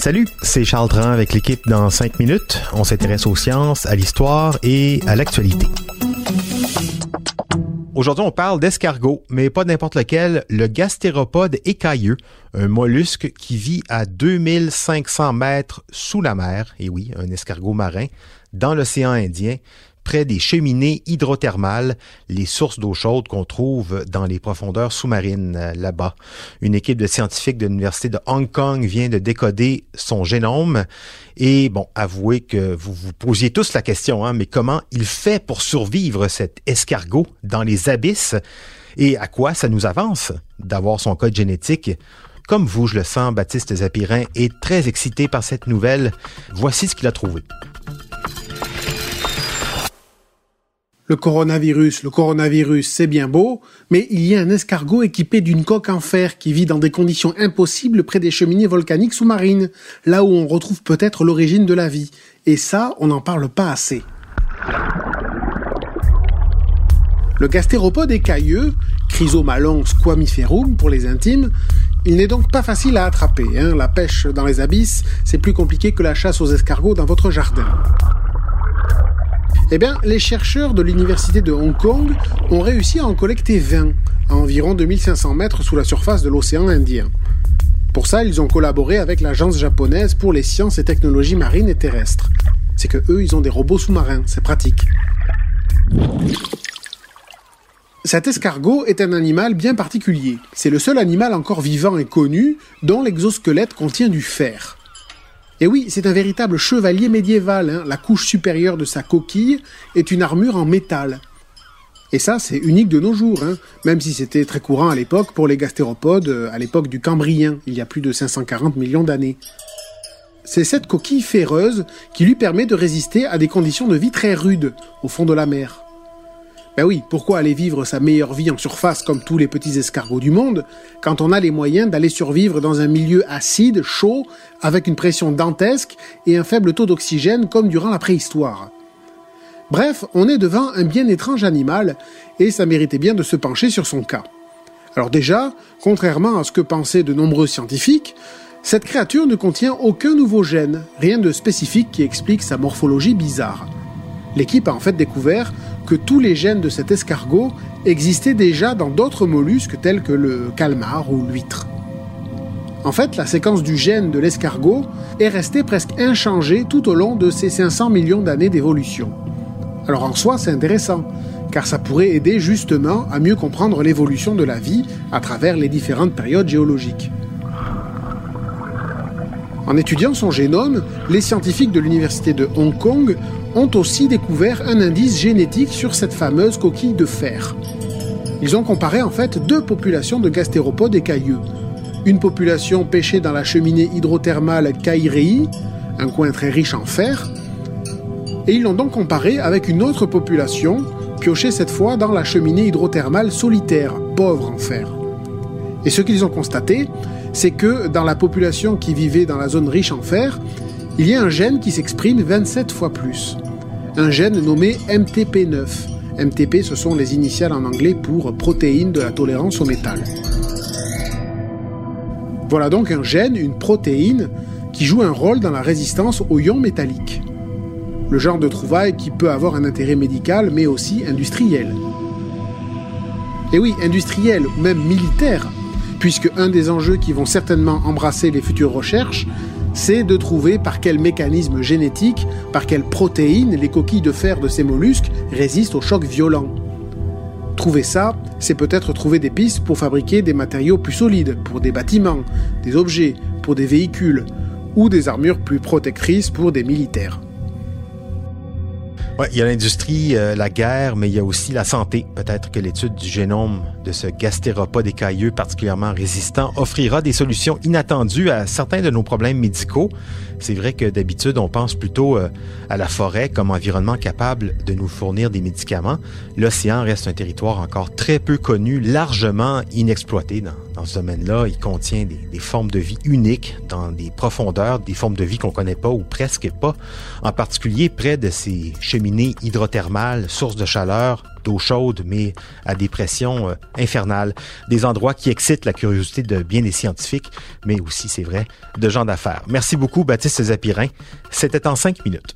Salut, c'est Charles Dran avec l'équipe dans 5 minutes. On s'intéresse aux sciences, à l'histoire et à l'actualité. Aujourd'hui, on parle d'escargot, mais pas n'importe lequel, le gastéropode écailleux, un mollusque qui vit à 2500 mètres sous la mer, et oui, un escargot marin, dans l'océan Indien, près des cheminées hydrothermales, les sources d'eau chaude qu'on trouve dans les profondeurs sous-marines euh, là-bas. Une équipe de scientifiques de l'Université de Hong Kong vient de décoder son génome. Et bon, avouez que vous vous posiez tous la question, hein, mais comment il fait pour survivre cet escargot dans les abysses? Et à quoi ça nous avance d'avoir son code génétique? Comme vous, je le sens, Baptiste Zapirin est très excité par cette nouvelle. Voici ce qu'il a trouvé. Le coronavirus, le coronavirus, c'est bien beau, mais il y a un escargot équipé d'une coque en fer qui vit dans des conditions impossibles près des cheminées volcaniques sous-marines, là où on retrouve peut-être l'origine de la vie. Et ça, on n'en parle pas assez. Le gastéropode écailleux, Chrysomalon squamiferum pour les intimes, il n'est donc pas facile à attraper. Hein. La pêche dans les abysses, c'est plus compliqué que la chasse aux escargots dans votre jardin. Eh bien, les chercheurs de l'université de Hong Kong ont réussi à en collecter 20, à environ 2500 mètres sous la surface de l'océan Indien. Pour ça, ils ont collaboré avec l'agence japonaise pour les sciences et technologies marines et terrestres. C'est que eux, ils ont des robots sous-marins, c'est pratique. Cet escargot est un animal bien particulier. C'est le seul animal encore vivant et connu dont l'exosquelette contient du fer. Et oui, c'est un véritable chevalier médiéval. Hein. La couche supérieure de sa coquille est une armure en métal. Et ça, c'est unique de nos jours, hein. même si c'était très courant à l'époque pour les gastéropodes, euh, à l'époque du Cambrien, il y a plus de 540 millions d'années. C'est cette coquille ferreuse qui lui permet de résister à des conditions de vie très rudes au fond de la mer. Ben oui, pourquoi aller vivre sa meilleure vie en surface comme tous les petits escargots du monde, quand on a les moyens d'aller survivre dans un milieu acide, chaud, avec une pression dantesque et un faible taux d'oxygène comme durant la préhistoire? Bref, on est devant un bien étrange animal, et ça méritait bien de se pencher sur son cas. Alors déjà, contrairement à ce que pensaient de nombreux scientifiques, cette créature ne contient aucun nouveau gène, rien de spécifique qui explique sa morphologie bizarre. L'équipe a en fait découvert tous les gènes de cet escargot existaient déjà dans d'autres mollusques tels que le calmar ou l'huître. En fait, la séquence du gène de l'escargot est restée presque inchangée tout au long de ces 500 millions d'années d'évolution. Alors en soi, c'est intéressant, car ça pourrait aider justement à mieux comprendre l'évolution de la vie à travers les différentes périodes géologiques. En étudiant son génome, les scientifiques de l'Université de Hong Kong ont aussi découvert un indice génétique sur cette fameuse coquille de fer. Ils ont comparé en fait deux populations de gastéropodes écailleux. Une population pêchée dans la cheminée hydrothermale Kairei, un coin très riche en fer, et ils l'ont donc comparé avec une autre population, piochée cette fois dans la cheminée hydrothermale solitaire, pauvre en fer. Et ce qu'ils ont constaté, c'est que dans la population qui vivait dans la zone riche en fer, il y a un gène qui s'exprime 27 fois plus. Un gène nommé MTP9. MTP, ce sont les initiales en anglais pour protéine de la tolérance au métal. Voilà donc un gène, une protéine, qui joue un rôle dans la résistance aux ions métalliques. Le genre de trouvaille qui peut avoir un intérêt médical, mais aussi industriel. Et oui, industriel ou même militaire, puisque un des enjeux qui vont certainement embrasser les futures recherches, c'est de trouver par quel mécanisme génétique, par quelles protéines les coquilles de fer de ces mollusques résistent aux chocs violents. Trouver ça, c'est peut-être trouver des pistes pour fabriquer des matériaux plus solides, pour des bâtiments, des objets, pour des véhicules, ou des armures plus protectrices pour des militaires. Il y a l'industrie, euh, la guerre, mais il y a aussi la santé. Peut-être que l'étude du génome de ce gastéropode écailleux particulièrement résistant offrira des solutions inattendues à certains de nos problèmes médicaux. C'est vrai que d'habitude, on pense plutôt euh, à la forêt comme environnement capable de nous fournir des médicaments. L'océan reste un territoire encore très peu connu, largement inexploité dans, ce domaine-là. Il contient des, des, formes de vie uniques dans des profondeurs, des formes de vie qu'on connaît pas ou presque pas, en particulier près de ces cheminées hydrothermales, sources de chaleur d'eau chaude, mais à des pressions euh, infernales. Des endroits qui excitent la curiosité de bien des scientifiques, mais aussi, c'est vrai, de gens d'affaires. Merci beaucoup, Baptiste Zapirin. C'était en cinq minutes.